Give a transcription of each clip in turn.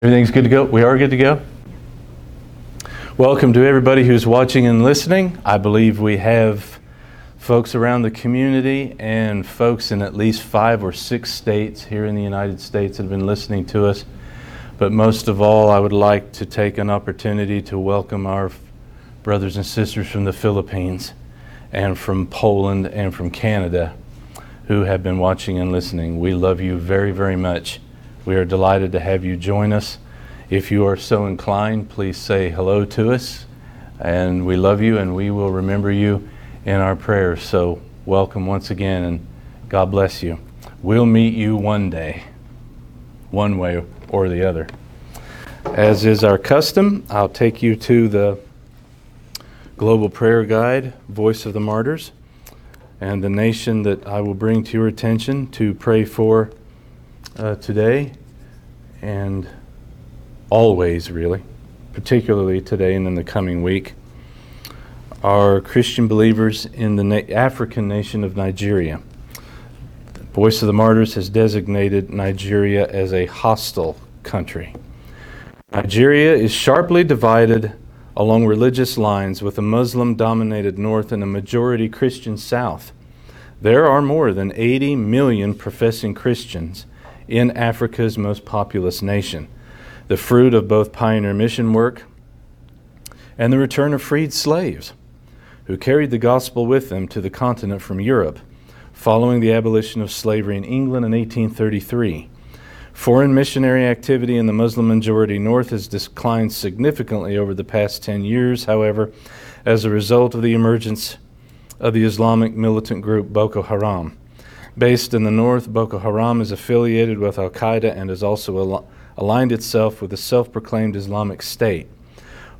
Everything's good to go? We are good to go? Welcome to everybody who's watching and listening. I believe we have folks around the community and folks in at least five or six states here in the United States that have been listening to us. But most of all, I would like to take an opportunity to welcome our brothers and sisters from the Philippines and from Poland and from Canada who have been watching and listening. We love you very, very much. We are delighted to have you join us. If you are so inclined, please say hello to us. And we love you and we will remember you in our prayers. So, welcome once again and God bless you. We'll meet you one day, one way or the other. As is our custom, I'll take you to the Global Prayer Guide, Voice of the Martyrs, and the nation that I will bring to your attention to pray for uh, today and always, really, particularly today and in the coming week, are Christian believers in the na- African nation of Nigeria. The Voice of the Martyrs has designated Nigeria as a hostile country. Nigeria is sharply divided along religious lines with a Muslim dominated north and a majority Christian south. There are more than 80 million professing Christians in Africa's most populous nation, the fruit of both pioneer mission work and the return of freed slaves who carried the gospel with them to the continent from Europe following the abolition of slavery in England in 1833. Foreign missionary activity in the Muslim majority North has declined significantly over the past 10 years, however, as a result of the emergence of the Islamic militant group Boko Haram. Based in the north, Boko Haram is affiliated with Al Qaeda and has also al- aligned itself with the self proclaimed Islamic State.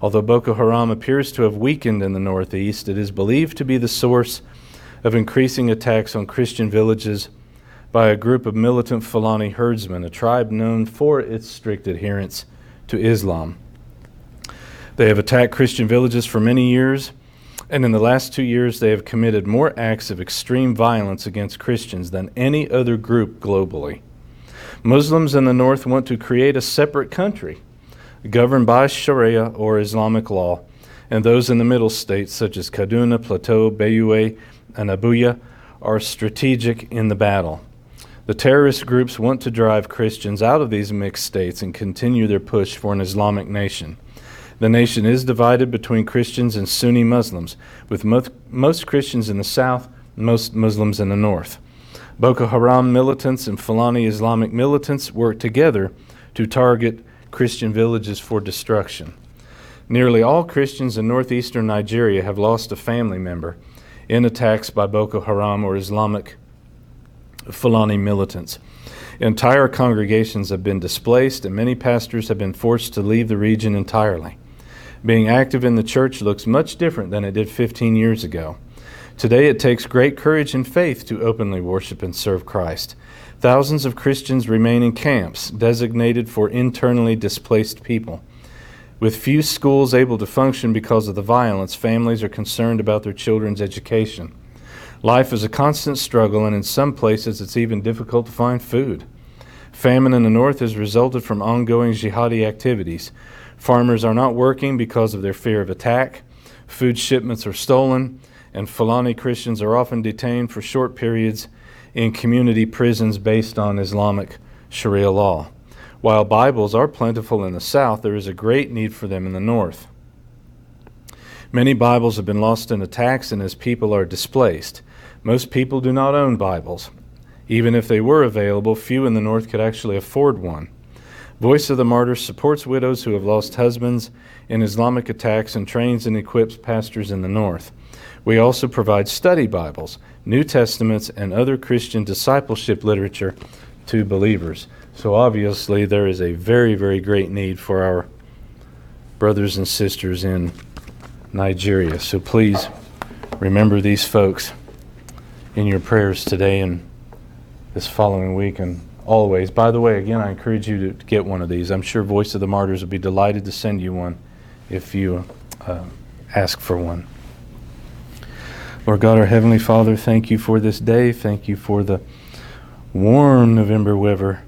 Although Boko Haram appears to have weakened in the northeast, it is believed to be the source of increasing attacks on Christian villages by a group of militant Fulani herdsmen, a tribe known for its strict adherence to Islam. They have attacked Christian villages for many years and in the last two years, they have committed more acts of extreme violence against Christians than any other group globally. Muslims in the north want to create a separate country governed by Sharia or Islamic law, and those in the middle states, such as Kaduna, Plateau, Benue, and Abuja, are strategic in the battle. The terrorist groups want to drive Christians out of these mixed states and continue their push for an Islamic nation. The nation is divided between Christians and Sunni Muslims, with most, most Christians in the south, most Muslims in the north. Boko Haram militants and Fulani Islamic militants work together to target Christian villages for destruction. Nearly all Christians in northeastern Nigeria have lost a family member in attacks by Boko Haram or Islamic Fulani militants. Entire congregations have been displaced, and many pastors have been forced to leave the region entirely. Being active in the church looks much different than it did 15 years ago. Today, it takes great courage and faith to openly worship and serve Christ. Thousands of Christians remain in camps designated for internally displaced people. With few schools able to function because of the violence, families are concerned about their children's education. Life is a constant struggle, and in some places, it's even difficult to find food. Famine in the north has resulted from ongoing jihadi activities. Farmers are not working because of their fear of attack. Food shipments are stolen, and Fulani Christians are often detained for short periods in community prisons based on Islamic Sharia law. While Bibles are plentiful in the south, there is a great need for them in the north. Many Bibles have been lost in attacks and as people are displaced. Most people do not own Bibles. Even if they were available, few in the north could actually afford one. Voice of the Martyrs supports widows who have lost husbands in Islamic attacks and trains and equips pastors in the north. We also provide study Bibles, New Testaments, and other Christian discipleship literature to believers. So obviously, there is a very, very great need for our brothers and sisters in Nigeria. So please remember these folks in your prayers today and this following week and always. By the way, again, I encourage you to get one of these. I'm sure Voice of the Martyrs would be delighted to send you one if you uh, ask for one. Lord God, our Heavenly Father, thank you for this day. Thank you for the warm November weather,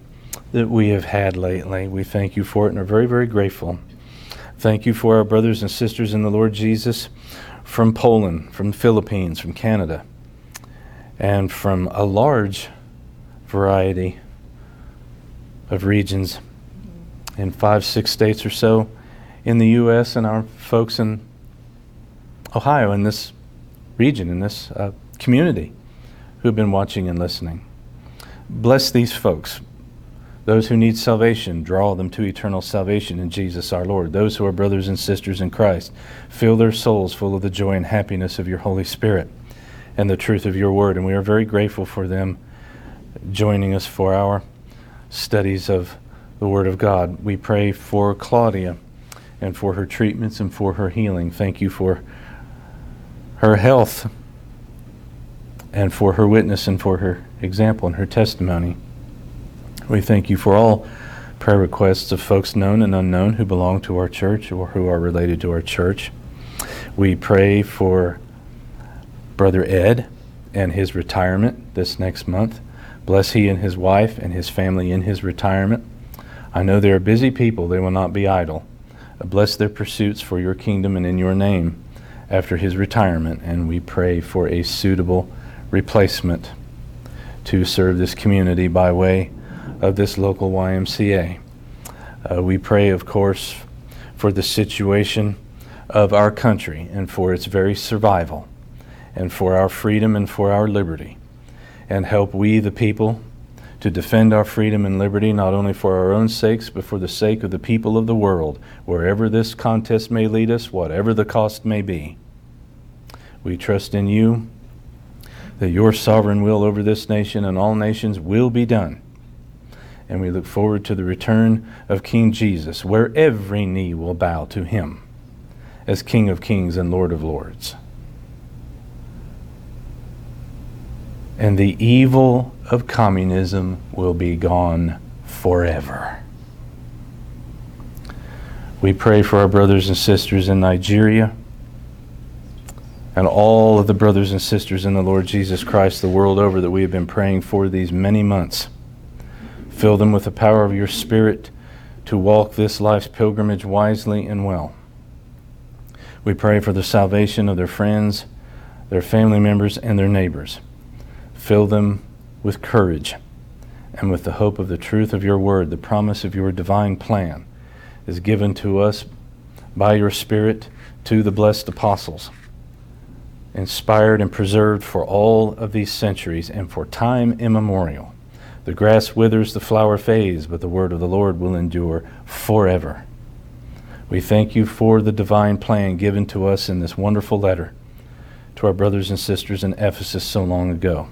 that we have had lately. We thank you for it and are very, very grateful. Thank you for our brothers and sisters in the Lord Jesus from Poland, from the Philippines, from Canada, and from a large variety of regions in five, six states or so in the U.S., and our folks in Ohio, in this region, in this uh, community, who've been watching and listening. Bless these folks. Those who need salvation, draw them to eternal salvation in Jesus our Lord. Those who are brothers and sisters in Christ, fill their souls full of the joy and happiness of your Holy Spirit and the truth of your word. And we are very grateful for them joining us for our studies of the Word of God. We pray for Claudia and for her treatments and for her healing. Thank you for her health and for her witness and for her example and her testimony. We thank you for all prayer requests of folks known and unknown who belong to our church or who are related to our church. We pray for Brother Ed and his retirement this next month. Bless he and his wife and his family in his retirement. I know they are busy people, they will not be idle. Bless their pursuits for your kingdom and in your name after his retirement, and we pray for a suitable replacement to serve this community by way of this local YMCA. Uh, we pray, of course, for the situation of our country and for its very survival, and for our freedom and for our liberty. And help we, the people, to defend our freedom and liberty, not only for our own sakes, but for the sake of the people of the world, wherever this contest may lead us, whatever the cost may be. We trust in you that your sovereign will over this nation and all nations will be done and we look forward to the return of King Jesus, where every knee will bow to him as King of kings and Lord of lords. And the evil of communism will be gone forever. We pray for our brothers and sisters in Nigeria and all of the brothers and sisters in the Lord Jesus Christ the world over that we have been praying for these many months. Fill them with the power of your Spirit to walk this life's pilgrimage wisely and well. We pray for the salvation of their friends, their family members, and their neighbors. Fill them with courage and with the hope of the truth of your word, the promise of your divine plan is given to us by your Spirit to the blessed apostles, inspired and preserved for all of these centuries and for time immemorial. The grass withers, the flower fades, but the word of the Lord will endure forever. We thank you for the divine plan given to us in this wonderful letter to our brothers and sisters in Ephesus so long ago.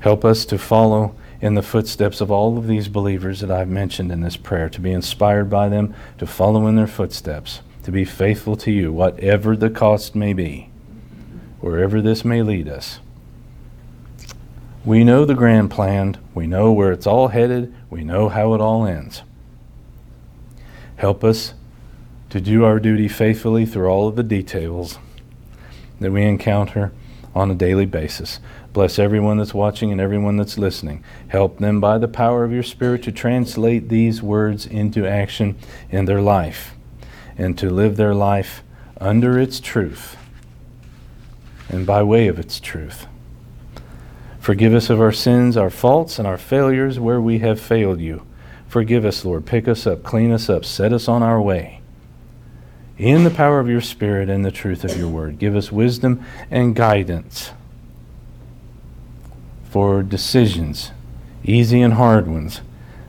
Help us to follow in the footsteps of all of these believers that I've mentioned in this prayer, to be inspired by them, to follow in their footsteps, to be faithful to you, whatever the cost may be, wherever this may lead us. We know the grand plan. We know where it's all headed. We know how it all ends. Help us to do our duty faithfully through all of the details that we encounter on a daily basis. Bless everyone that's watching and everyone that's listening. Help them by the power of your Spirit to translate these words into action in their life and to live their life under its truth and by way of its truth. Forgive us of our sins, our faults, and our failures where we have failed you. Forgive us, Lord. Pick us up, clean us up, set us on our way. In the power of your Spirit and the truth of your word, give us wisdom and guidance for decisions, easy and hard ones,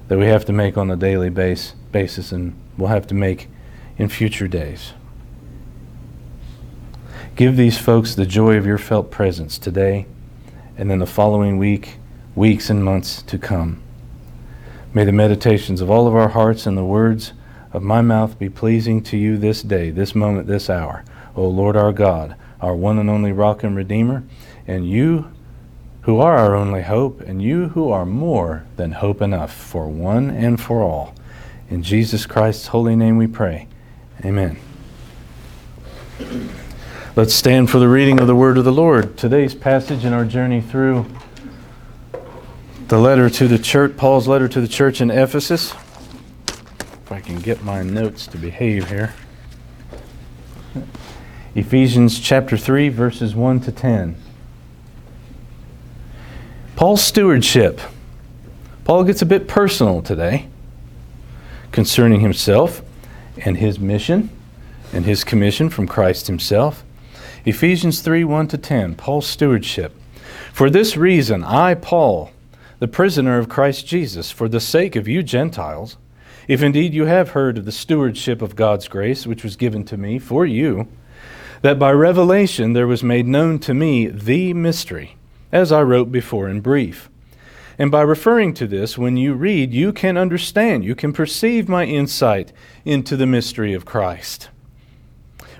that we have to make on a daily base, basis and we'll have to make in future days. Give these folks the joy of your felt presence today and then the following week, weeks, and months to come. May the meditations of all of our hearts and the words of my mouth be pleasing to you this day, this moment, this hour. O Lord our God, our one and only rock and redeemer, and you who are our only hope, and you who are more than hope enough for one and for all. In Jesus Christ's holy name we pray. Amen. Let's stand for the reading of the word of the Lord. Today's passage in our journey through the letter to the church, Paul's letter to the church in Ephesus. If I can get my notes to behave here. Ephesians chapter 3, verses 1 to 10. Paul's stewardship. Paul gets a bit personal today concerning himself and his mission and his commission from Christ himself. Ephesians 3 1 to 10, Paul's stewardship. For this reason, I, Paul, the prisoner of Christ Jesus, for the sake of you Gentiles, if indeed you have heard of the stewardship of God's grace which was given to me for you, that by revelation there was made known to me the mystery, as I wrote before in brief. And by referring to this, when you read, you can understand, you can perceive my insight into the mystery of Christ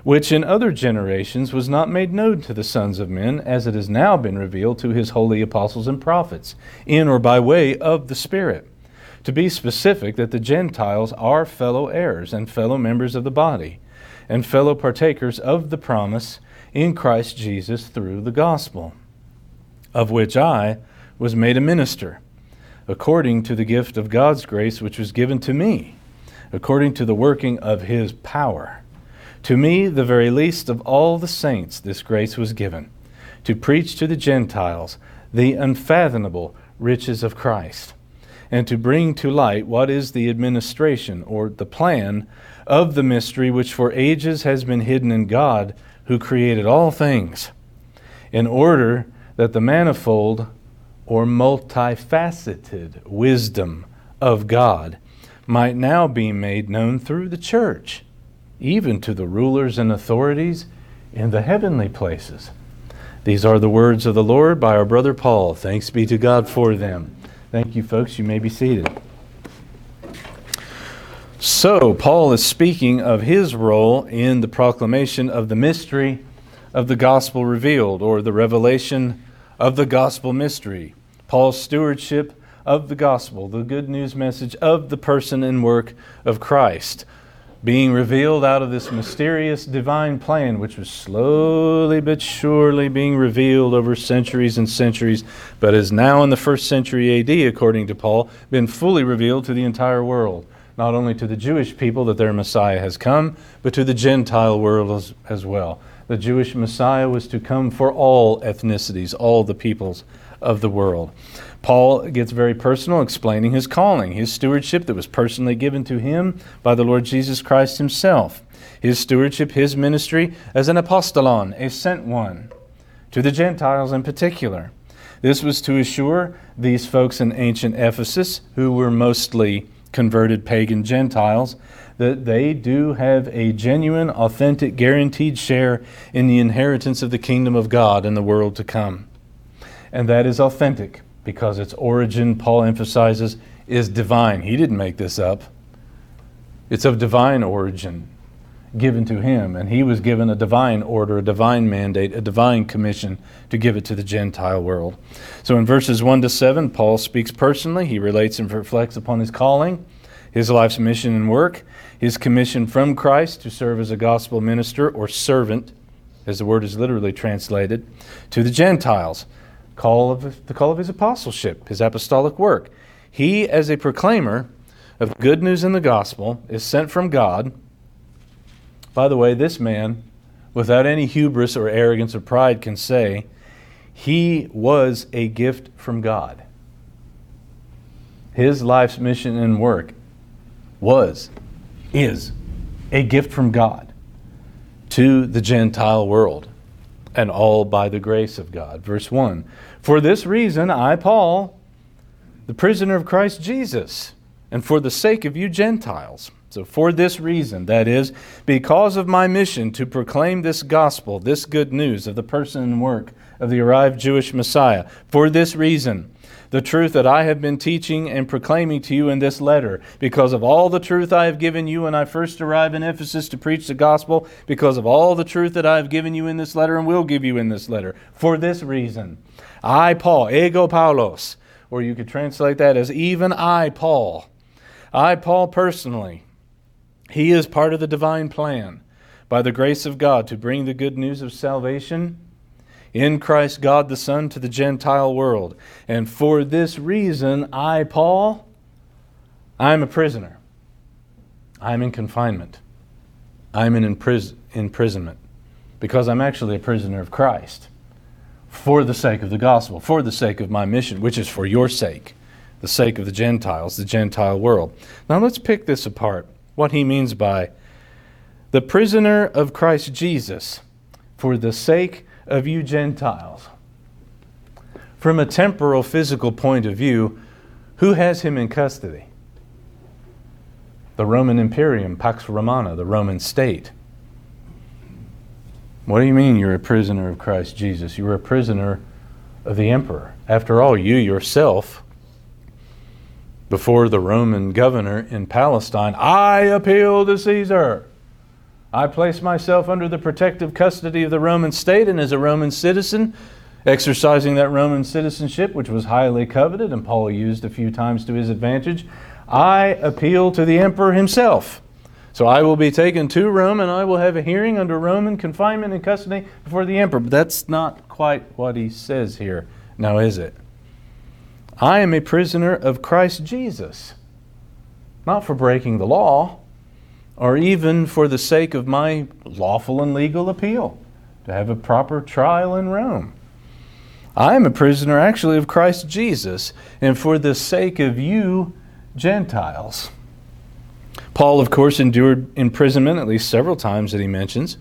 which in other generations was not made known to the sons of men, as it has now been revealed to his holy apostles and prophets, in or by way of the Spirit. To be specific, that the Gentiles are fellow heirs and fellow members of the body, and fellow partakers of the promise in Christ Jesus through the gospel, of which I was made a minister, according to the gift of God's grace which was given to me, according to the working of his power. To me, the very least of all the saints, this grace was given to preach to the Gentiles the unfathomable riches of Christ, and to bring to light what is the administration or the plan of the mystery which for ages has been hidden in God who created all things, in order that the manifold or multifaceted wisdom of God might now be made known through the church even to the rulers and authorities in the heavenly places. These are the words of the Lord by our brother Paul. Thanks be to God for them. Thank you, folks. You may be seated. So, Paul is speaking of his role in the proclamation of the mystery of the gospel revealed, or the revelation of the gospel mystery. Paul's stewardship of the gospel, the good news message of the person and work of Christ being revealed out of this mysterious divine plan, which was slowly but surely being revealed over centuries and centuries, but is now in the first century AD, according to Paul, been fully revealed to the entire world. Not only to the Jewish people that their Messiah has come, but to the Gentile world as, as well. The Jewish Messiah was to come for all ethnicities, all the peoples of the world. Paul gets very personal, explaining his calling, his stewardship that was personally given to him by the Lord Jesus Christ himself. His stewardship, his ministry as an apostolon, a sent one, to the Gentiles in particular. This was to assure these folks in ancient Ephesus, who were mostly converted pagan Gentiles, that they do have a genuine, authentic, guaranteed share in the inheritance of the kingdom of God in the world to come. And that is authentic because its origin, Paul emphasizes, is divine. He didn't make this up. It's of divine origin given to him, and he was given a divine order, a divine mandate, a divine commission to give it to the Gentile world. So in verses 1 to 7, Paul speaks personally. He relates and reflects upon his calling, his life's mission and work, his commission from Christ to serve as a gospel minister or servant, as the word is literally translated, to the Gentiles call of the call of his apostleship, his apostolic work. He, as a proclaimer of good news in the gospel, is sent from God. By the way, this man, without any hubris or arrogance or pride, can say he was a gift from God. His life's mission and work was, is a gift from God to the Gentile world, and all by the grace of God. Verse 1 for this reason, I, Paul, the prisoner of Christ Jesus, and for the sake of you Gentiles. So, for this reason, that is, because of my mission to proclaim this gospel, this good news of the person and work of the arrived Jewish Messiah, for this reason, the truth that I have been teaching and proclaiming to you in this letter, because of all the truth I have given you when I first arrived in Ephesus to preach the gospel, because of all the truth that I have given you in this letter and will give you in this letter, for this reason, I, Paul, ego Paulos, or you could translate that as even I, Paul. I, Paul, personally. He is part of the divine plan by the grace of God to bring the good news of salvation in Christ God the Son to the Gentile world. And for this reason, I, Paul, I'm a prisoner. I'm in confinement. I'm in impris- imprisonment because I'm actually a prisoner of Christ for the sake of the gospel, for the sake of my mission, which is for your sake, the sake of the Gentiles, the Gentile world. Now let's pick this apart. What he means by the prisoner of Christ Jesus for the sake of you Gentiles. From a temporal, physical point of view, who has him in custody? The Roman Imperium, Pax Romana, the Roman state. What do you mean you're a prisoner of Christ Jesus? You're a prisoner of the emperor. After all, you yourself, before the Roman governor in Palestine, I appeal to Caesar. I place myself under the protective custody of the Roman state, and as a Roman citizen, exercising that Roman citizenship, which was highly coveted and Paul used a few times to his advantage, I appeal to the emperor himself. So I will be taken to Rome and I will have a hearing under Roman confinement and custody before the emperor. But that's not quite what he says here, now is it? I am a prisoner of Christ Jesus, not for breaking the law or even for the sake of my lawful and legal appeal, to have a proper trial in Rome. I am a prisoner actually of Christ Jesus, and for the sake of you, Gentiles. Paul, of course, endured imprisonment at least several times that he mentions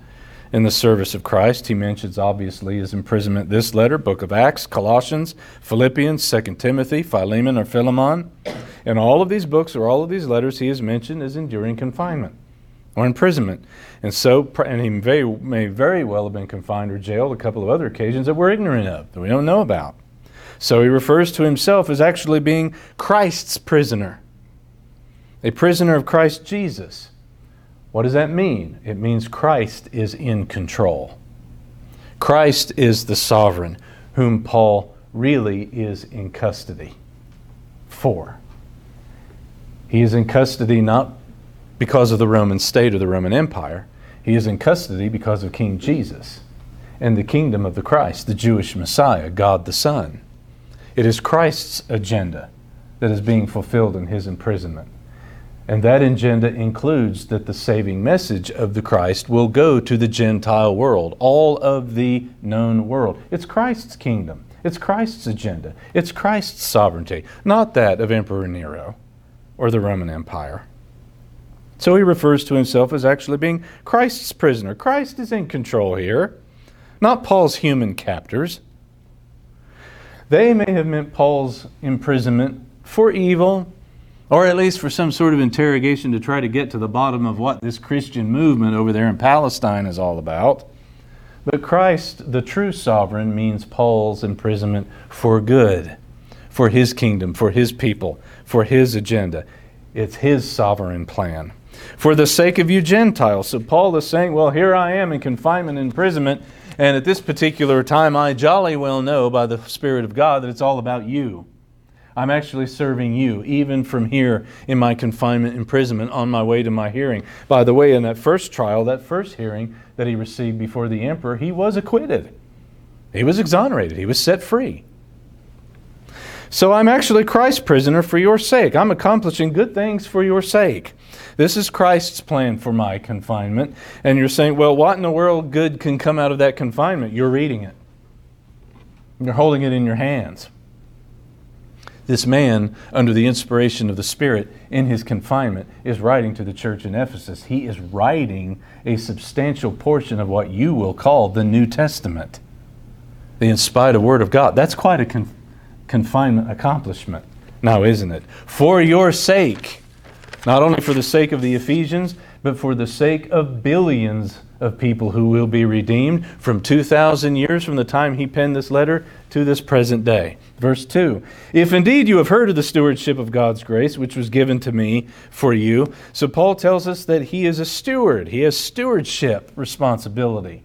in the service of Christ. He mentions, obviously, his imprisonment this letter, book of Acts, Colossians, Philippians, 2 Timothy, Philemon or Philemon. In all of these books or all of these letters, he is mentioned as enduring confinement or imprisonment. And so, and he may, may very well have been confined or jailed a couple of other occasions that we're ignorant of, that we don't know about. So he refers to himself as actually being Christ's prisoner, a prisoner of Christ Jesus. What does that mean? It means Christ is in control. Christ is the sovereign, whom Paul really is in custody for. He is in custody not because of the Roman state or the Roman Empire. He is in custody because of King Jesus and the kingdom of the Christ, the Jewish Messiah, God the Son. It is Christ's agenda that is being fulfilled in his imprisonment. And that agenda includes that the saving message of the Christ will go to the Gentile world, all of the known world. It's Christ's kingdom, it's Christ's agenda, it's Christ's sovereignty, not that of Emperor Nero or the Roman Empire. So he refers to himself as actually being Christ's prisoner. Christ is in control here, not Paul's human captors. They may have meant Paul's imprisonment for evil, or at least for some sort of interrogation to try to get to the bottom of what this Christian movement over there in Palestine is all about. But Christ, the true sovereign, means Paul's imprisonment for good, for his kingdom, for his people, for his agenda. It's his sovereign plan for the sake of you Gentiles. So Paul is saying, Well, here I am in confinement and imprisonment, and at this particular time, I jolly well know by the Spirit of God that it's all about you. I'm actually serving you, even from here in my confinement, imprisonment, on my way to my hearing. By the way, in that first trial, that first hearing that he received before the emperor, he was acquitted. He was exonerated. He was set free. So I'm actually Christ's prisoner for your sake. I'm accomplishing good things for your sake. This is Christ's plan for my confinement. And you're saying, well, what in the world good can come out of that confinement? You're reading it, you're holding it in your hands. This man, under the inspiration of the Spirit in his confinement, is writing to the church in Ephesus. He is writing a substantial portion of what you will call the New Testament, the inspired Word of God. That's quite a con- confinement accomplishment, now, isn't it? For your sake, not only for the sake of the Ephesians, but for the sake of billions of people who will be redeemed from 2,000 years from the time he penned this letter to this present day. Verse 2 If indeed you have heard of the stewardship of God's grace, which was given to me for you. So Paul tells us that he is a steward, he has stewardship responsibility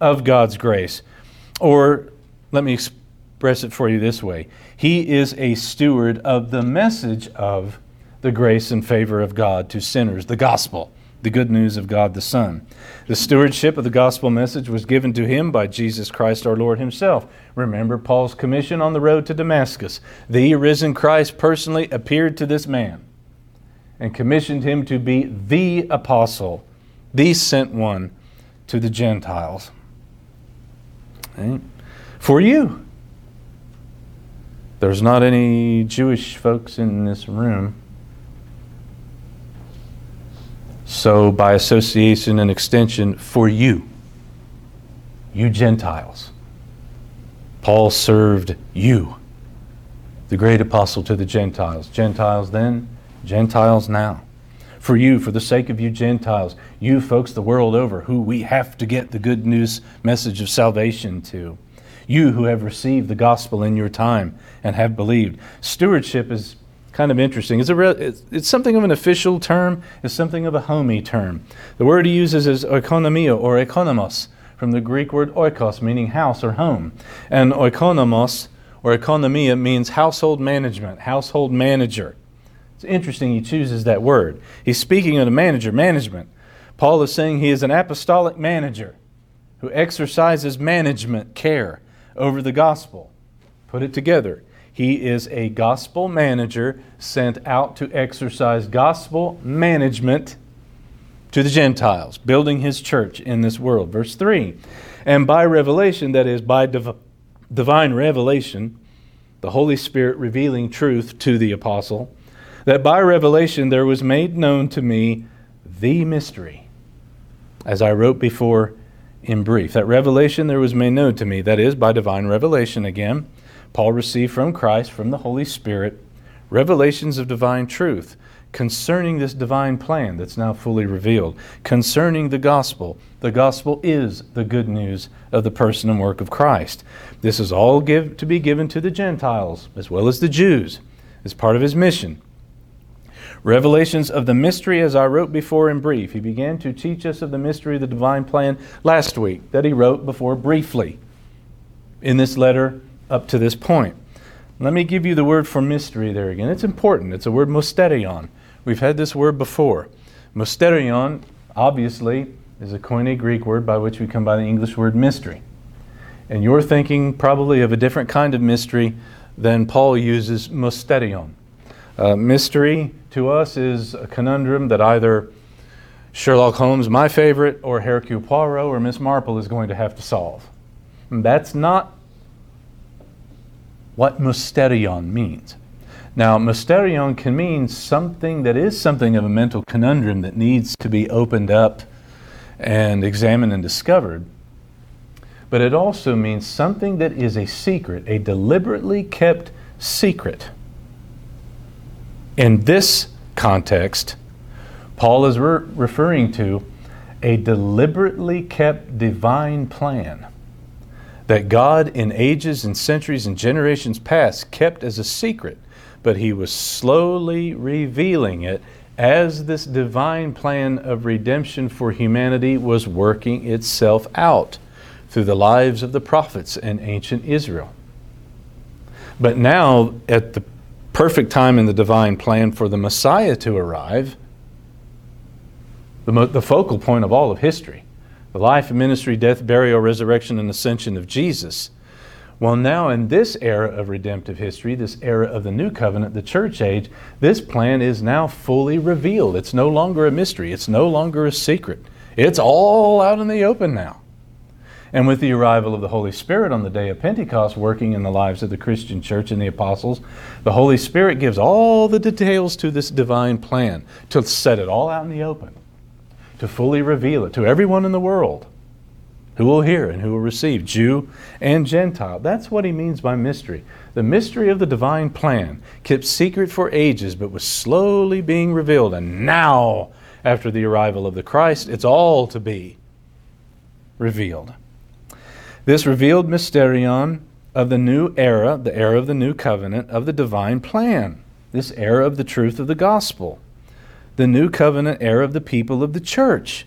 of God's grace. Or let me express it for you this way He is a steward of the message of the grace and favor of God to sinners, the gospel, the good news of God the Son. The stewardship of the gospel message was given to him by Jesus Christ our Lord himself. Remember Paul's commission on the road to Damascus. The risen Christ personally appeared to this man and commissioned him to be the apostle, the sent one to the Gentiles. Okay. For you. There's not any Jewish folks in this room. So, by association and extension, for you, you Gentiles, Paul served you, the great apostle to the Gentiles. Gentiles then, Gentiles now. For you, for the sake of you Gentiles, you folks the world over, who we have to get the good news message of salvation to. You who have received the gospel in your time and have believed. Stewardship is kind of interesting. It's, a re- it's, it's something of an official term, it's something of a homey term. The word he uses is oikonomia or oikonomos, from the Greek word oikos, meaning house or home. And oikonomos or oikonomia means household management, household manager. It's interesting he chooses that word. He's speaking of a manager, management. Paul is saying he is an apostolic manager who exercises management, care over the gospel. Put it together. He is a gospel manager sent out to exercise gospel management to the Gentiles, building his church in this world. Verse 3 And by revelation, that is, by div- divine revelation, the Holy Spirit revealing truth to the apostle, that by revelation there was made known to me the mystery, as I wrote before in brief. That revelation there was made known to me, that is, by divine revelation again Paul received from Christ, from the Holy Spirit, revelations of divine truth concerning this divine plan that's now fully revealed, concerning the gospel. The gospel is the good news of the person and work of Christ. This is all give, to be given to the Gentiles as well as the Jews as part of his mission. Revelations of the mystery, as I wrote before in brief. He began to teach us of the mystery of the divine plan last week that he wrote before briefly in this letter up to this point. Let me give you the word for mystery there again. It's important. It's a word mysterion. We've had this word before. Mysterion, obviously, is a Koine Greek word by which we come by the English word mystery. And you're thinking probably of a different kind of mystery than Paul uses mysterion. Uh, mystery to us is a conundrum that either Sherlock Holmes, my favorite, or Hercule Poirot or Miss Marple is going to have to solve. And that's not what mysterion means. Now, mysterion can mean something that is something of a mental conundrum that needs to be opened up and examined and discovered. But it also means something that is a secret, a deliberately kept secret. In this context, Paul is re- referring to a deliberately kept divine plan that God in ages and centuries and generations past kept as a secret, but he was slowly revealing it as this divine plan of redemption for humanity was working itself out through the lives of the prophets and ancient Israel. But now, at the perfect time in the divine plan for the Messiah to arrive, the, mo- the focal point of all of history, the life, ministry, death, burial, resurrection, and ascension of Jesus. Well, now in this era of redemptive history, this era of the new covenant, the church age, this plan is now fully revealed. It's no longer a mystery, it's no longer a secret. It's all out in the open now. And with the arrival of the Holy Spirit on the day of Pentecost working in the lives of the Christian church and the apostles, the Holy Spirit gives all the details to this divine plan to set it all out in the open to fully reveal it to everyone in the world who will hear and who will receive, Jew and Gentile. That's what he means by mystery. The mystery of the divine plan, kept secret for ages, but was slowly being revealed. And now, after the arrival of the Christ, it's all to be revealed. This revealed mysterion of the new era, the era of the new covenant, of the divine plan, this era of the truth of the gospel the new covenant era of the people of the church.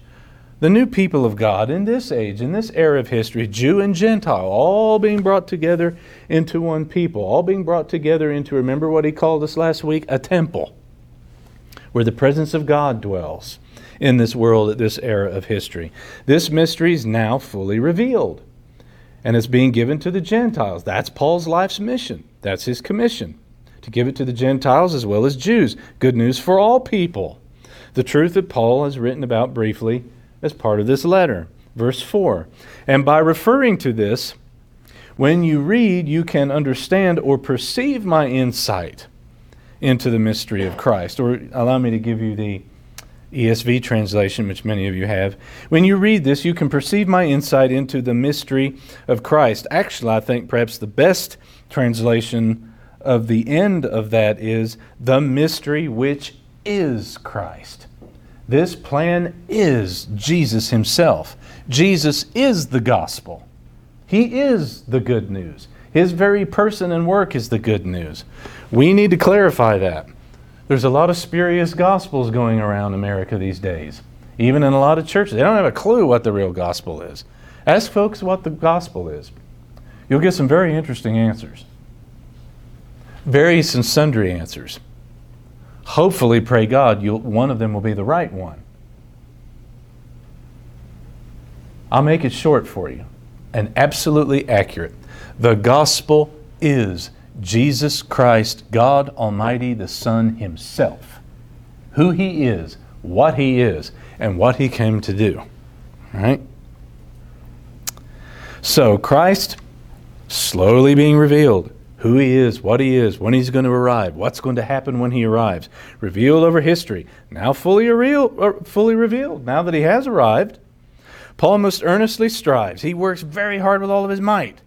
The new people of God in this age, in this era of history, Jew and Gentile, all being brought together into one people, all being brought together into, remember what he called us last week? A temple, where the presence of God dwells. in this world at this era of history. This mystery is now fully revealed and it's being given to the Gentiles. That's Paul's life's mission, that's his commission to give it to the Gentiles as well as Jews. Good news for all people. The truth that Paul has written about briefly as part of this letter. Verse 4. And by referring to this, when you read, you can understand or perceive my insight into the mystery of Christ. Or allow me to give you the ESV translation, which many of you have. When you read this, you can perceive my insight into the mystery of Christ. Actually, I think perhaps the best translation of the end of that is the mystery which is Christ. This plan is Jesus Himself. Jesus is the gospel. He is the good news. His very person and work is the good news. We need to clarify that. There's a lot of spurious gospels going around America these days, even in a lot of churches. They don't have a clue what the real gospel is. Ask folks what the gospel is. You'll get some very interesting answers, various and sundry answers. Hopefully, pray God, one of them will be the right one. I'll make it short for you and absolutely accurate. The gospel is Jesus Christ, God Almighty, the Son Himself. Who He is, what He is, and what He came to do. Right? So, Christ slowly being revealed who he is, what he is, when he's going to arrive, what's going to happen when he arrives. Revealed over history, now fully, real, uh, fully revealed, now that he has arrived. Paul most earnestly strives. He works very hard with all of his might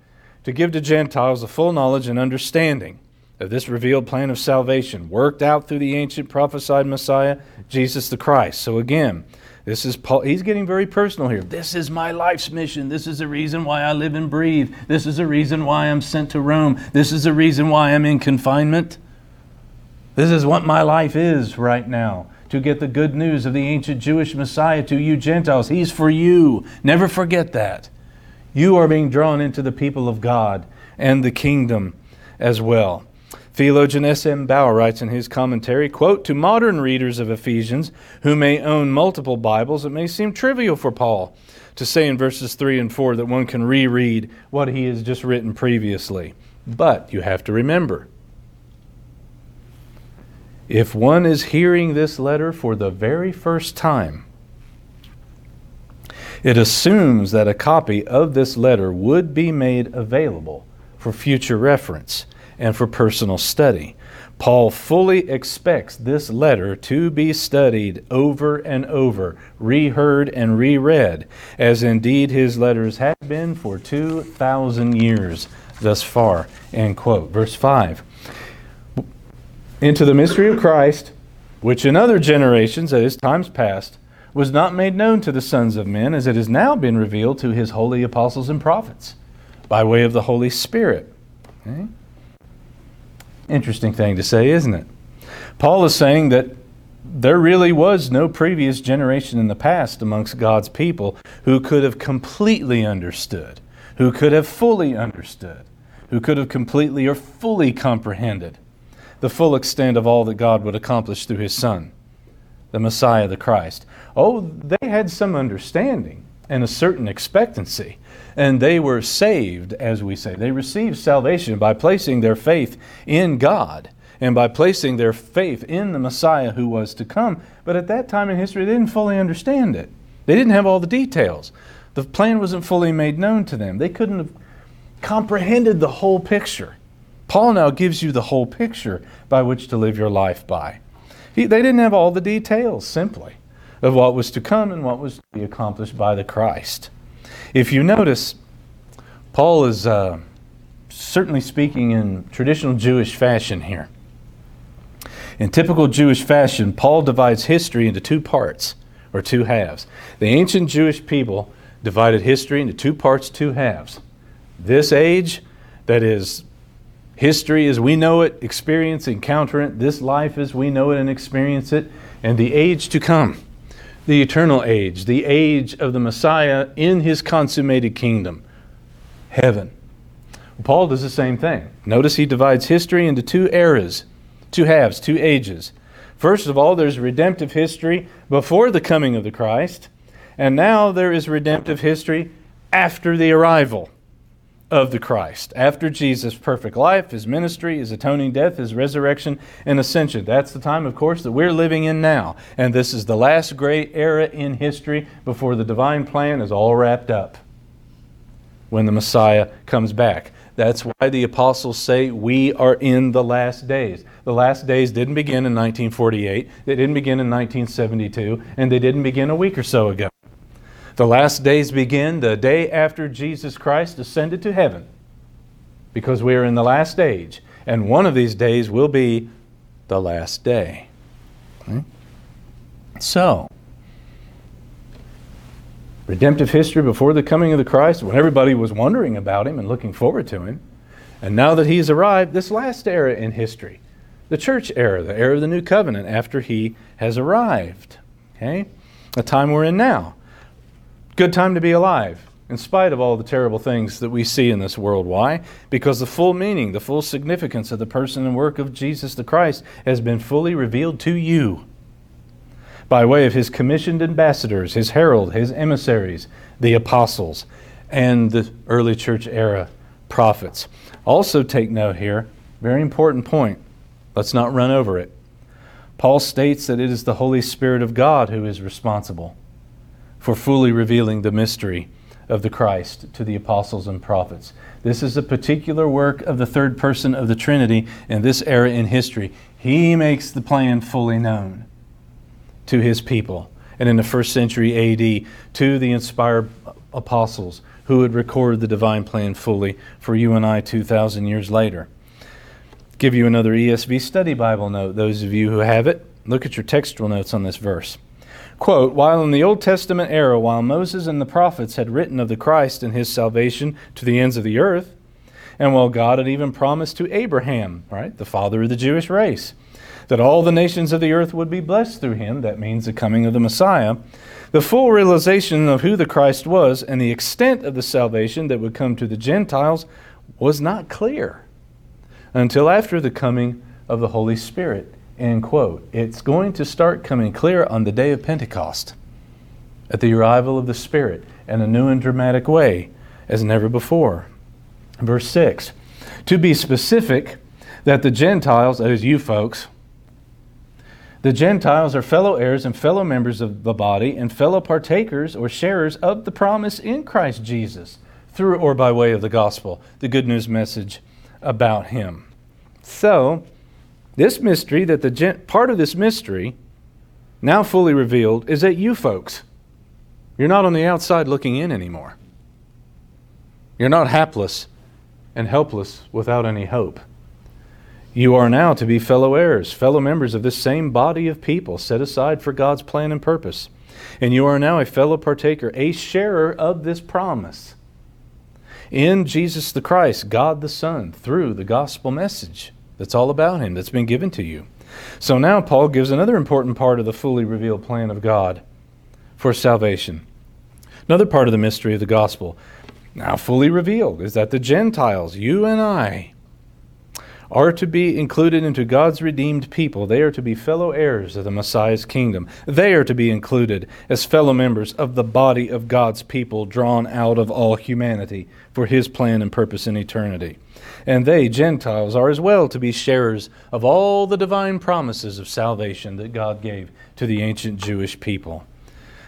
to give to Gentiles the full knowledge and understanding of this revealed plan of salvation, worked out through the ancient prophesied Messiah, Jesus the Christ. So again, this is Paul. He's getting very personal here. This is my life's mission. This is the reason why I live and breathe. This is the reason why I'm sent to Rome. This is the reason why I'm in confinement. This is what my life is right now to get the good news of the ancient Jewish Messiah to you Gentiles. He's for you. Never forget that. You are being drawn into the people of God and the kingdom as well. Theologian S.M. Baugh writes in his commentary, quote, To modern readers of Ephesians who may own multiple Bibles, it may seem trivial for Paul to say in verses 3 and 4 that one can reread what he has just written previously. But you have to remember, if one is hearing this letter for the very first time, it assumes that a copy of this letter would be made available for future reference and for personal study. Paul fully expects this letter to be studied over and over, reheard and reread, as indeed his letters have been for 2,000 years thus far. End quote. Verse 5 into the mystery of Christ, which in other generations, that is, times past, was not made known to the sons of men, as it has now been revealed to his holy apostles and prophets by way of the Holy Spirit. Okay? Interesting thing to say, isn't it? Paul is saying that there really was no previous generation in the past amongst God's people who could have completely understood, who could have fully understood, who could have completely or fully comprehended the full extent of all that God would accomplish through his Son, the Messiah, the Christ. Oh, they had some understanding and a certain expectancy, and they were saved, as we say. They received salvation by placing their faith in God and by placing their faith in the Messiah who was to come. But at that time in history, they didn't fully understand it. They didn't have all the details. The plan wasn't fully made known to them. They couldn't have comprehended the whole picture. Paul now gives you the whole picture by which to live your life by. He, they didn't have all the details, simply, of what was to come and what was to be accomplished by the Christ. If you notice, Paul is uh, certainly speaking in traditional Jewish fashion here. In typical Jewish fashion, Paul divides history into two parts, or two halves. The ancient Jewish people divided history into two parts, two halves. This age, that is history as we know it, experience, encounter it, this life as we know it and experience it, and the age to come, the eternal age, the age of the Messiah in his consummated kingdom, heaven. Paul does the same thing. Notice he divides history into two eras, two halves, two ages. First of all, there's redemptive history before the coming of the Christ, and now there is redemptive history after the arrival of the Christ, after Jesus' perfect life, his ministry, his atoning death, his resurrection, and ascension. That's the time, of course, that we're living in now. And this is the last great era in history before the divine plan is all wrapped up when the Messiah comes back. That's why the apostles say we are in the last days. The last days didn't begin in 1948, they didn't begin in 1972, and they didn't begin a week or so ago. The last days begin the day after Jesus Christ ascended to heaven because we are in the last age. And one of these days will be the last day. Okay? So, redemptive history before the coming of the Christ, when everybody was wondering about him and looking forward to him. And now that he's arrived, this last era in history, the church era, the era of the new covenant after he has arrived. Okay? The time we're in now good time to be alive, in spite of all the terrible things that we see in this world. Why? Because the full meaning, the full significance of the person and work of Jesus the Christ has been fully revealed to you by way of his commissioned ambassadors, his herald, his emissaries, the apostles, and the early church era prophets. Also, take note here, very important point. Let's not run over it. Paul states that it is the Holy Spirit of God who is responsible for fully revealing the mystery of the Christ to the apostles and prophets. This is a particular work of the third person of the Trinity in this era in history. He makes the plan fully known to his people. And in the first century AD, to the inspired apostles who would record the divine plan fully for you and I 2,000 years later. Give you another ESV study Bible note. Those of you who have it, look at your textual notes on this verse. Quote, while in the Old Testament era, while Moses and the prophets had written of the Christ and his salvation to the ends of the earth, and while God had even promised to Abraham, right, the father of the Jewish race, that all the nations of the earth would be blessed through him, that means the coming of the Messiah, the full realization of who the Christ was and the extent of the salvation that would come to the Gentiles was not clear until after the coming of the Holy Spirit End quote. It's going to start coming clear on the day of Pentecost at the arrival of the Spirit in a new and dramatic way as never before. Verse 6 To be specific, that the Gentiles, is you folks, the Gentiles are fellow heirs and fellow members of the body and fellow partakers or sharers of the promise in Christ Jesus through or by way of the gospel, the good news message about Him. So, this mystery, that the gent, part of this mystery, now fully revealed, is that you folks, you're not on the outside looking in anymore. You're not hapless and helpless without any hope. You are now to be fellow heirs, fellow members of this same body of people set aside for God's plan and purpose. And you are now a fellow partaker, a sharer of this promise in Jesus the Christ, God the Son, through the gospel message that's all about Him, that's been given to you. So now Paul gives another important part of the fully revealed plan of God for salvation. Another part of the mystery of the gospel, now fully revealed, is that the Gentiles, you and I, are to be included into God's redeemed people. They are to be fellow heirs of the Messiah's kingdom. They are to be included as fellow members of the body of God's people drawn out of all humanity for his plan and purpose in eternity. And they, Gentiles, are as well to be sharers of all the divine promises of salvation that God gave to the ancient Jewish people.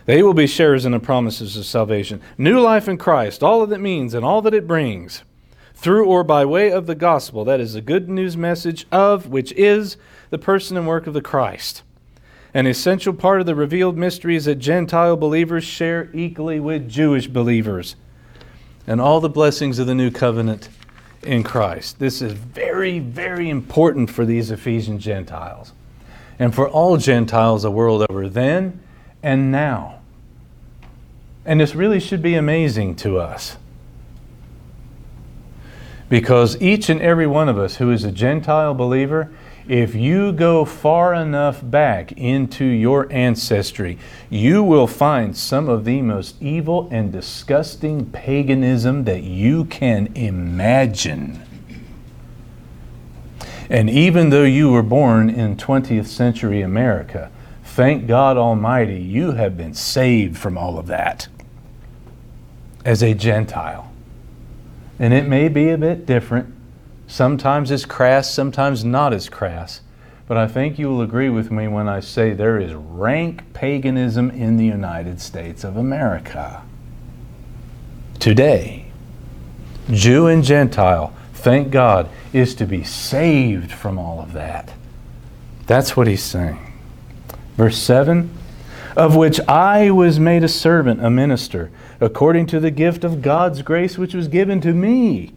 They will be sharers in the promises of salvation. New life in Christ, all that it means and all that it brings through or by way of the gospel. That is the good news message of which is the person and work of the Christ. An essential part of the revealed mystery is that Gentile believers share equally with Jewish believers and all the blessings of the new covenant in Christ. This is very, very important for these Ephesian Gentiles and for all Gentiles the world over then and now. And this really should be amazing to us. Because each and every one of us who is a Gentile believer, if you go far enough back into your ancestry, you will find some of the most evil and disgusting paganism that you can imagine. And even though you were born in 20th century America, thank God Almighty, you have been saved from all of that as a Gentile. And it may be a bit different. Sometimes it's crass, sometimes not as crass. But I think you will agree with me when I say there is rank paganism in the United States of America. Today, Jew and Gentile, thank God, is to be saved from all of that. That's what he's saying. Verse 7 Of which I was made a servant, a minister, according to the gift of God's grace which was given to me,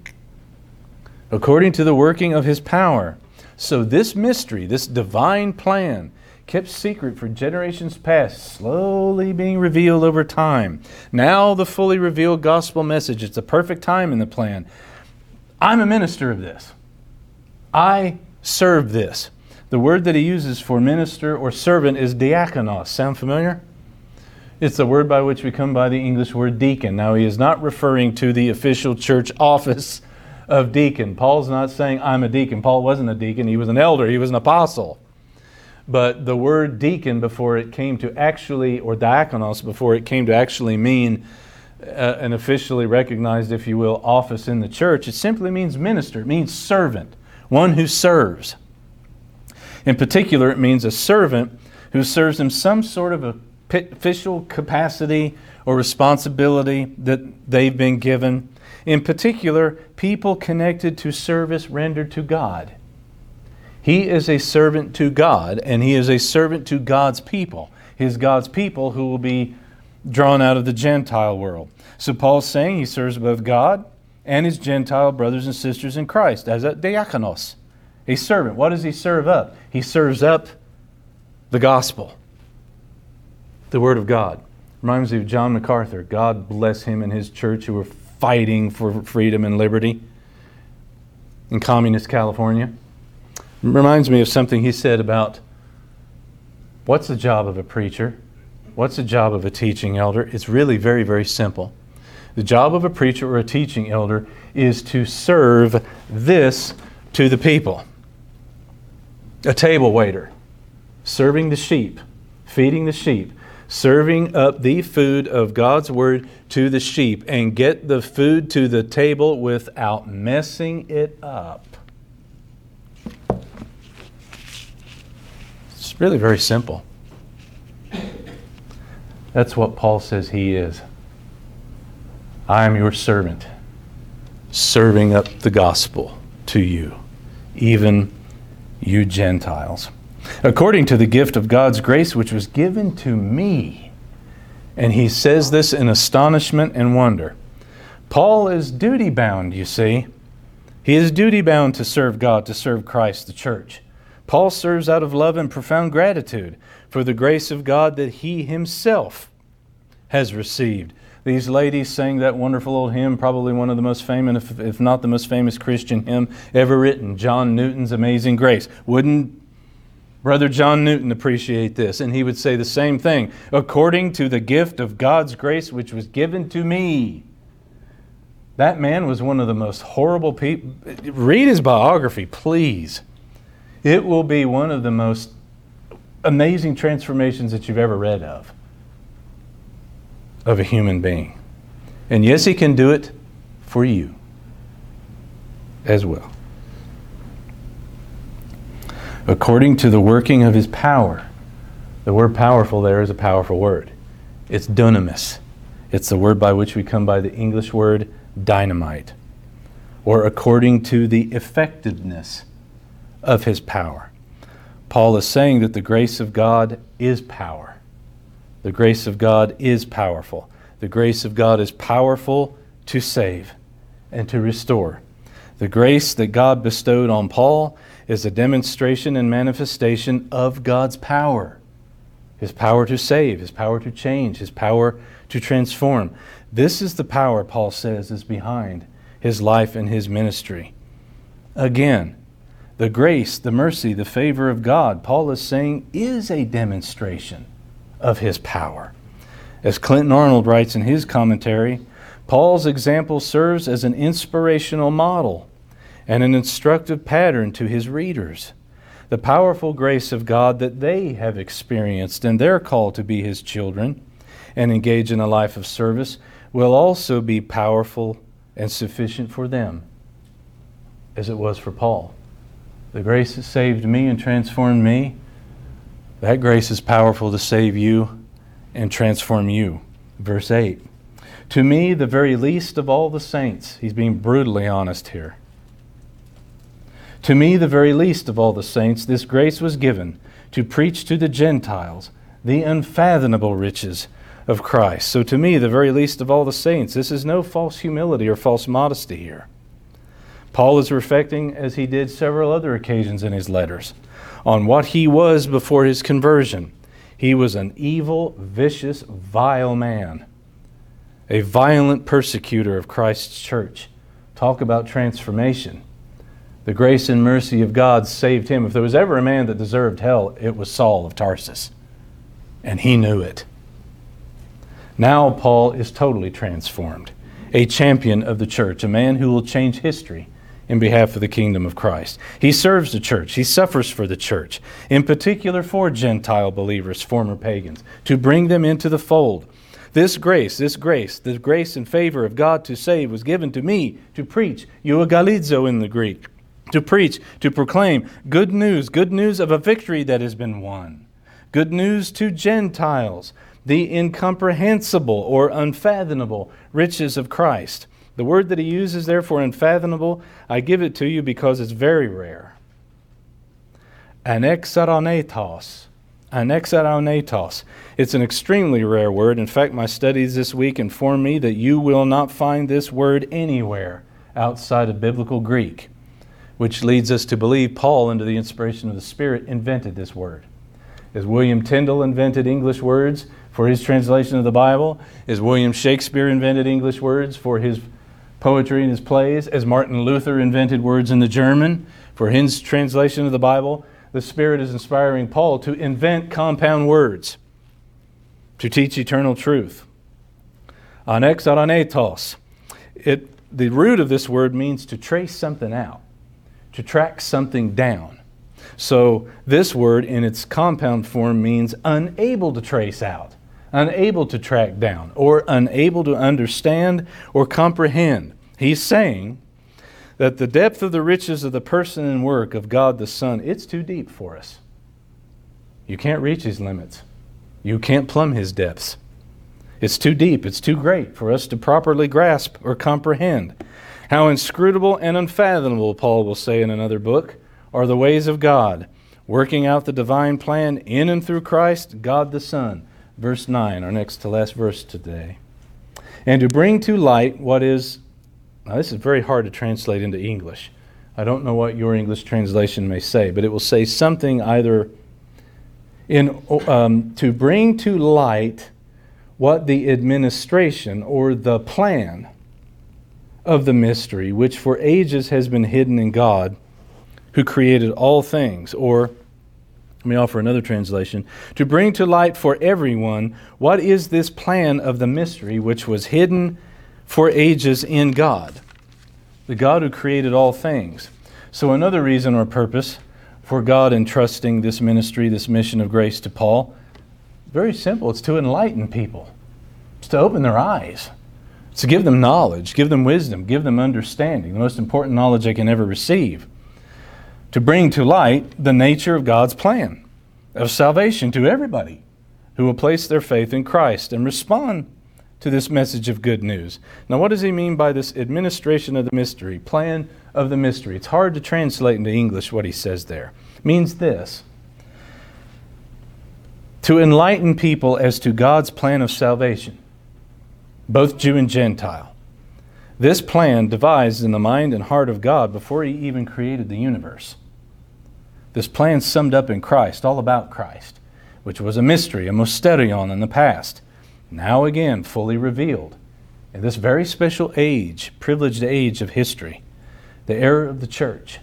according to the working of his power. So, this mystery, this divine plan, kept secret for generations past, slowly being revealed over time. Now, the fully revealed gospel message, it's a perfect time in the plan. I'm a minister of this. I serve this. The word that he uses for minister or servant is diakonos. Sound familiar? It's the word by which we come by the English word deacon. Now, he is not referring to the official church office of deacon. Paul's not saying, I'm a deacon. Paul wasn't a deacon, he was an elder, he was an apostle. But the word deacon, before it came to actually, or diakonos, before it came to actually mean uh, an officially recognized, if you will, office in the church, it simply means minister. It means servant, one who serves. In particular, it means a servant who serves in some sort of a official capacity or responsibility that they've been given. In particular, people connected to service rendered to God. He is a servant to God, and he is a servant to God's people, his God's people who will be drawn out of the Gentile world. So Paul's saying he serves both God and his Gentile brothers and sisters in Christ as a diakonos, a servant. What does he serve up? He serves up the gospel, the Word of God. Reminds me of John MacArthur. God bless him and his church who were fighting for freedom and liberty in communist California. Reminds me of something he said about what's the job of a preacher? What's the job of a teaching elder? It's really very, very simple. The job of a preacher or a teaching elder is to serve this to the people. A table waiter, serving the sheep, feeding the sheep, serving up the food of God's word to the sheep, and get the food to the table without messing it up. It's really very simple. That's what Paul says he is. I am your servant, serving up the gospel to you, even you Gentiles according to the gift of God's grace which was given to me. And he says this in astonishment and wonder. Paul is duty bound, you see. He is duty bound to serve God, to serve Christ, the church. Paul serves out of love and profound gratitude for the grace of God that he himself has received. These ladies sang that wonderful old hymn, probably one of the most famous, if not the most famous Christian hymn ever written, John Newton's Amazing Grace. Wouldn't Brother John Newton appreciate this, and he would say the same thing. According to the gift of God's grace which was given to me. That man was one of the most horrible people. Read his biography, please. It will be one of the most amazing transformations that you've ever read of of a human being. And yes, he can do it for you as well according to the working of his power. The word powerful there is a powerful word. It's dunamis. It's the word by which we come by the English word dynamite, or according to the effectiveness of his power. Paul is saying that the grace of God is power. The grace of God is powerful. The grace of God is powerful to save and to restore. The grace that God bestowed on Paul is a demonstration and manifestation of God's power His power to save, His power to change, His power to transform. This is the power, Paul says, is behind His life and His ministry. Again, the grace, the mercy, the favor of God, Paul is saying, is a demonstration of His power. As Clinton Arnold writes in his commentary, Paul's example serves as an inspirational model and an instructive pattern to his readers. The powerful grace of God that they have experienced in their call to be his children and engage in a life of service will also be powerful and sufficient for them, as it was for Paul. The grace that saved me and transformed me, that grace is powerful to save you and transform you. Verse 8. To me, the very least of all the saints, he's being brutally honest here. To me, the very least of all the saints, this grace was given to preach to the Gentiles the unfathomable riches of Christ. So, to me, the very least of all the saints, this is no false humility or false modesty here. Paul is reflecting, as he did several other occasions in his letters, on what he was before his conversion. He was an evil, vicious, vile man, a violent persecutor of Christ's church. Talk about transformation. The grace and mercy of God saved him. If there was ever a man that deserved hell, it was Saul of Tarsus. And he knew it. Now Paul is totally transformed, a champion of the church, a man who will change history in behalf of the kingdom of Christ. He serves the church, he suffers for the church, in particular for Gentile believers, former pagans, to bring them into the fold. This grace, this grace, the grace and favor of God to save was given to me to preach, euangelizo in the Greek, to preach, to proclaim good news, good news of a victory that has been won, good news to Gentiles, the incomprehensible or unfathomable riches of Christ. The word that he uses there for unfathomable, I give it to you because it's very rare. Anexaronetos. Anexaronetos. It's an extremely rare word. In fact, my studies this week inform me that you will not find this word anywhere outside of biblical Greek, which leads us to believe Paul, under the inspiration of the Spirit, invented this word. As William Tyndale invented English words, for his translation of the Bible, as William Shakespeare invented English words for his poetry and his plays, as Martin Luther invented words in the German for his translation of the Bible, the Spirit is inspiring Paul to invent compound words to teach eternal truth. Anexaronetos. It, the root of this word means to trace something out, to track something down. So this word in its compound form means unable to trace out unable to track down, or unable to understand or comprehend. He's saying that the depth of the riches of the person and work of God the Son, it's too deep for us. You can't reach his limits. You can't plumb his depths. It's too deep, it's too great for us to properly grasp or comprehend. How inscrutable and unfathomable, Paul will say in another book, are the ways of God, working out the divine plan in and through Christ, God the Son verse 9, our next to last verse today. And to bring to light what is, now this is very hard to translate into English. I don't know what your English translation may say, but it will say something either in, um, to bring to light what the administration or the plan of the mystery, which for ages has been hidden in God, who created all things, or let me offer another translation. To bring to light for everyone what is this plan of the mystery which was hidden for ages in God, the God who created all things. So, another reason or purpose for God entrusting this ministry, this mission of grace to Paul, very simple it's to enlighten people, it's to open their eyes. To give them knowledge, give them wisdom, give them understanding, the most important knowledge they can ever receive to bring to light the nature of God's plan of salvation to everybody who will place their faith in Christ and respond to this message of good news. Now, what does he mean by this administration of the mystery, plan of the mystery? It's hard to translate into English what he says there. It means this to enlighten people as to God's plan of salvation, both Jew and Gentile. This plan devised in the mind and heart of God before He even created the universe. This plan summed up in Christ, all about Christ, which was a mystery, a mysterion in the past, now again fully revealed in this very special age, privileged age of history, the era of the church,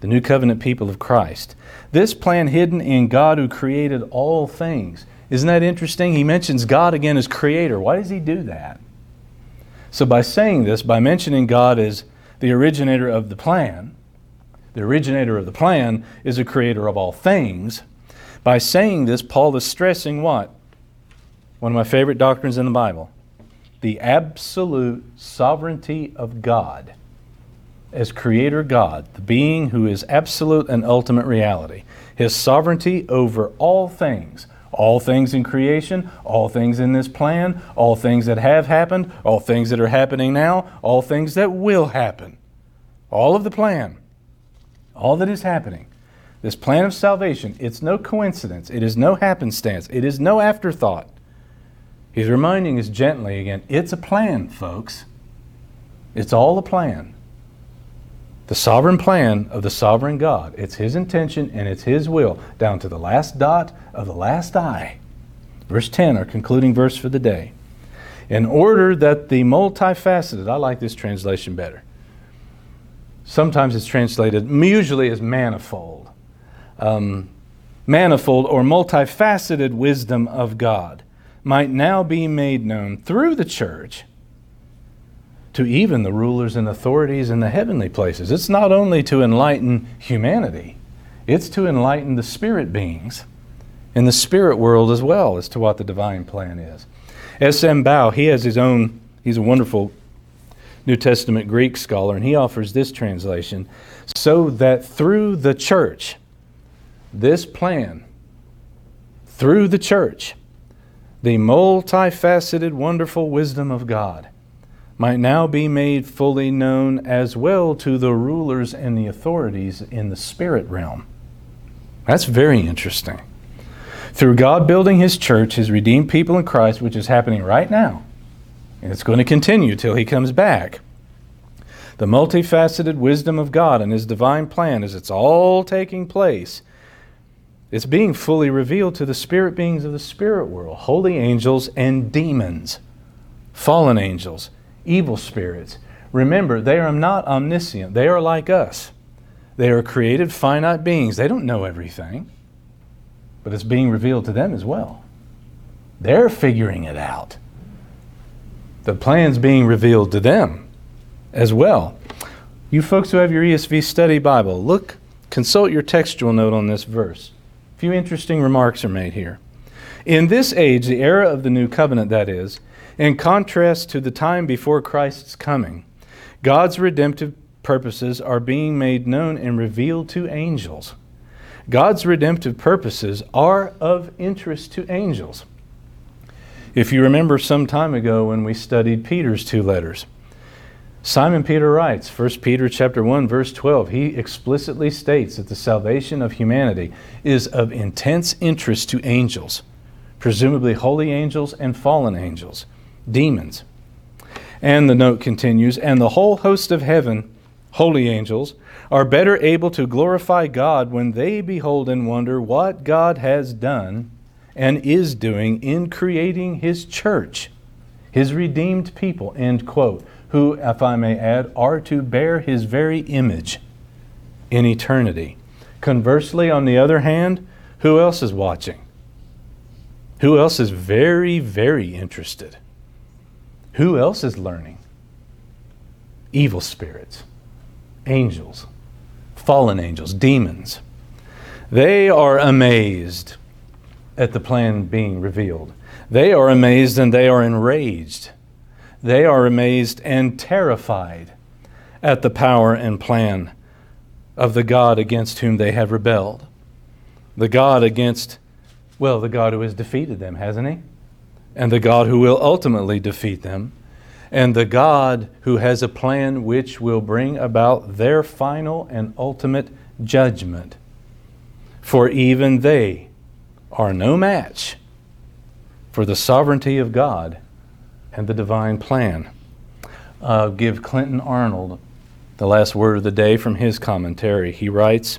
the new covenant people of Christ. This plan hidden in God who created all things. Isn't that interesting? He mentions God again as creator. Why does he do that? So, by saying this, by mentioning God as the originator of the plan, the originator of the plan is a creator of all things. By saying this, Paul is stressing what? One of my favorite doctrines in the Bible the absolute sovereignty of God as creator God, the being who is absolute and ultimate reality, his sovereignty over all things, all things in creation, all things in this plan, all things that have happened, all things that are happening now, all things that will happen. All of the plan, all that is happening. This plan of salvation, it's no coincidence, it is no happenstance, it is no afterthought. He's reminding us gently again it's a plan, folks. It's all a plan the sovereign plan of the sovereign God. It's His intention and it's His will, down to the last dot of the last I. Verse 10, our concluding verse for the day. In order that the multifaceted, I like this translation better. Sometimes it's translated, usually as manifold. Um, manifold or multifaceted wisdom of God might now be made known through the church to even the rulers and authorities in the heavenly places. It's not only to enlighten humanity, it's to enlighten the spirit beings in the spirit world as well as to what the divine plan is. S.M. Baugh, he has his own, he's a wonderful New Testament Greek scholar, and he offers this translation so that through the church, this plan, through the church, the multifaceted, wonderful wisdom of God might now be made fully known as well to the rulers and the authorities in the spirit realm. That's very interesting. Through God building His church, His redeemed people in Christ, which is happening right now, and it's going to continue till He comes back. The multifaceted wisdom of God and His divine plan, as it's all taking place, it's being fully revealed to the spirit beings of the spirit world, holy angels and demons, fallen angels evil spirits. Remember, they are not omniscient. They are like us. They are created finite beings. They don't know everything, but it's being revealed to them as well. They're figuring it out. The plan's being revealed to them as well. You folks who have your ESV study Bible, look, consult your textual note on this verse. A few interesting remarks are made here. In this age, the era of the new covenant, that is, in contrast to the time before Christ's coming, God's redemptive purposes are being made known and revealed to angels. God's redemptive purposes are of interest to angels. If you remember some time ago when we studied Peter's two letters, Simon Peter writes, 1 Peter chapter 1 verse 12, he explicitly states that the salvation of humanity is of intense interest to angels, presumably holy angels and fallen angels demons. And the note continues, and the whole host of heaven, holy angels, are better able to glorify God when they behold and wonder what God has done and is doing in creating his church, his redeemed people, end quote, who, if I may add, are to bear his very image in eternity. Conversely, on the other hand, who else is watching? Who else is very, very interested? Who else is learning? Evil spirits, angels, fallen angels, demons. They are amazed at the plan being revealed. They are amazed and they are enraged. They are amazed and terrified at the power and plan of the God against whom they have rebelled. The God against, well, the God who has defeated them, hasn't he? And the God who will ultimately defeat them, and the God who has a plan which will bring about their final and ultimate judgment. For even they are no match for the sovereignty of God and the divine plan. Uh, give Clinton Arnold the last word of the day from his commentary. He writes,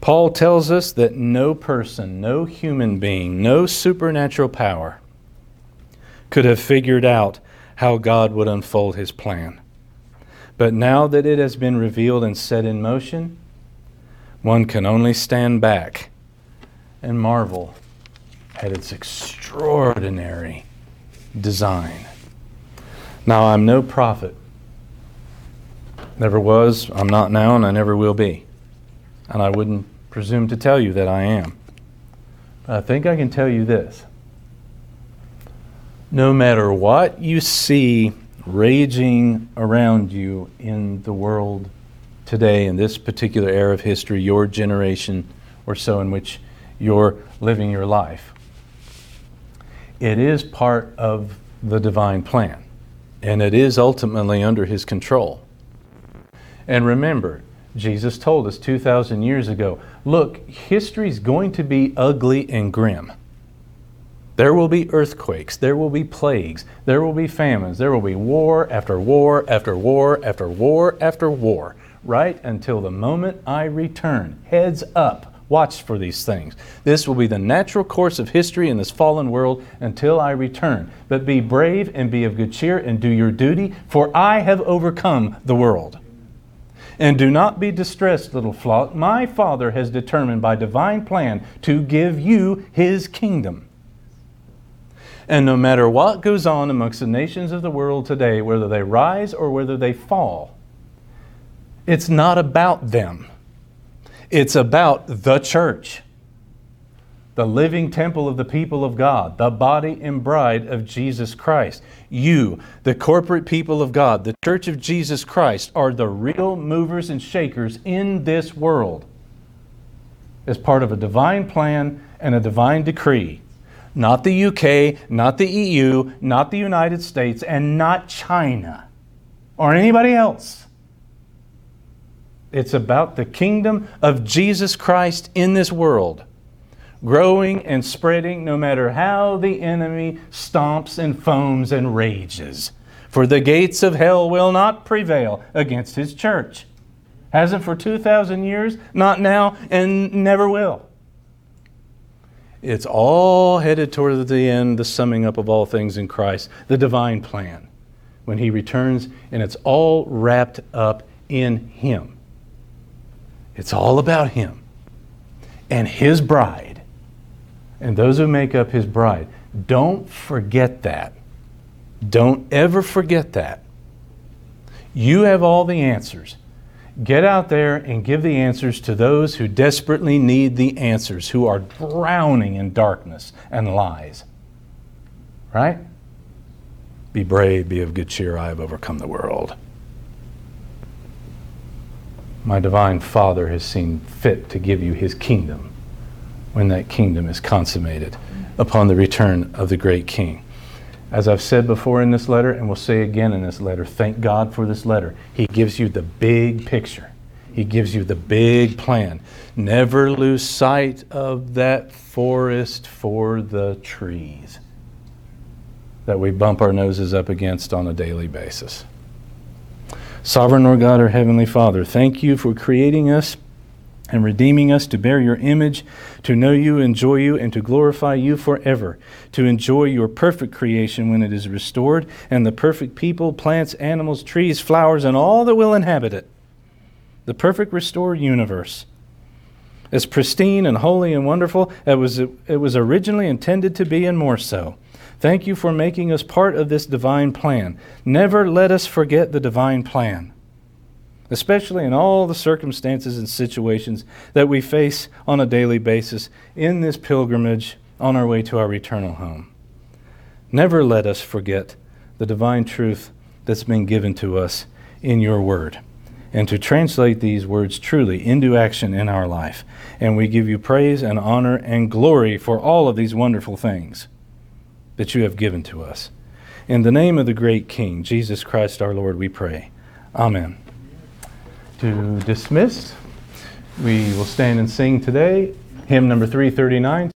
Paul tells us that no person, no human being, no supernatural power could have figured out how God would unfold his plan. But now that it has been revealed and set in motion, one can only stand back and marvel at its extraordinary design. Now, I'm no prophet Never was, I'm not now, and I never will be. And I wouldn't presume to tell you that I am. But I think I can tell you this. No matter what you see raging around you in the world today, in this particular era of history, your generation or so in which you're living your life, it is part of the divine plan, and it is ultimately under His control. And remember, Jesus told us 2,000 years ago look, history's going to be ugly and grim. There will be earthquakes, there will be plagues, there will be famines, there will be war after war after war after war after war, right until the moment I return. Heads up, watch for these things. This will be the natural course of history in this fallen world until I return. But be brave and be of good cheer and do your duty, for I have overcome the world. And do not be distressed, little flock. My Father has determined by divine plan to give you his kingdom. And no matter what goes on amongst the nations of the world today, whether they rise or whether they fall, it's not about them. It's about the church the living temple of the people of God, the body and bride of Jesus Christ. You, the corporate people of God, the church of Jesus Christ, are the real movers and shakers in this world as part of a divine plan and a divine decree. Not the UK, not the EU, not the United States, and not China or anybody else. It's about the kingdom of Jesus Christ in this world growing and spreading no matter how the enemy stomps and foams and rages. For the gates of hell will not prevail against his church. Hasn't for 2,000 years, not now, and never will. It's all headed toward the end, the summing up of all things in Christ, the divine plan, when he returns, and it's all wrapped up in him. It's all about him and his bride and those who make up his bride. Don't forget that. Don't ever forget that. You have all the answers. Get out there and give the answers to those who desperately need the answers, who are drowning in darkness and lies. Right? Be brave, be of good cheer. I have overcome the world. My divine Father has seen fit to give you his kingdom when that kingdom is consummated upon the return of the great king. As I've said before in this letter, and we'll say again in this letter, thank God for this letter. He gives you the big picture, He gives you the big plan. Never lose sight of that forest for the trees that we bump our noses up against on a daily basis. Sovereign Lord God, our Heavenly Father, thank you for creating us and redeeming us to bear your image, to know you, enjoy you, and to glorify you forever, to enjoy your perfect creation when it is restored, and the perfect people, plants, animals, trees, flowers, and all that will inhabit it. The perfect restored universe. As pristine and holy and wonderful as it was, it was originally intended to be, and more so. Thank you for making us part of this divine plan. Never let us forget the divine plan especially in all the circumstances and situations that we face on a daily basis in this pilgrimage on our way to our eternal home. Never let us forget the divine truth that's been given to us in your word and to translate these words truly into action in our life. And we give you praise and honor and glory for all of these wonderful things that you have given to us. In the name of the great King, Jesus Christ our Lord, we pray. Amen to dismiss. We will stand and sing today, hymn number 339.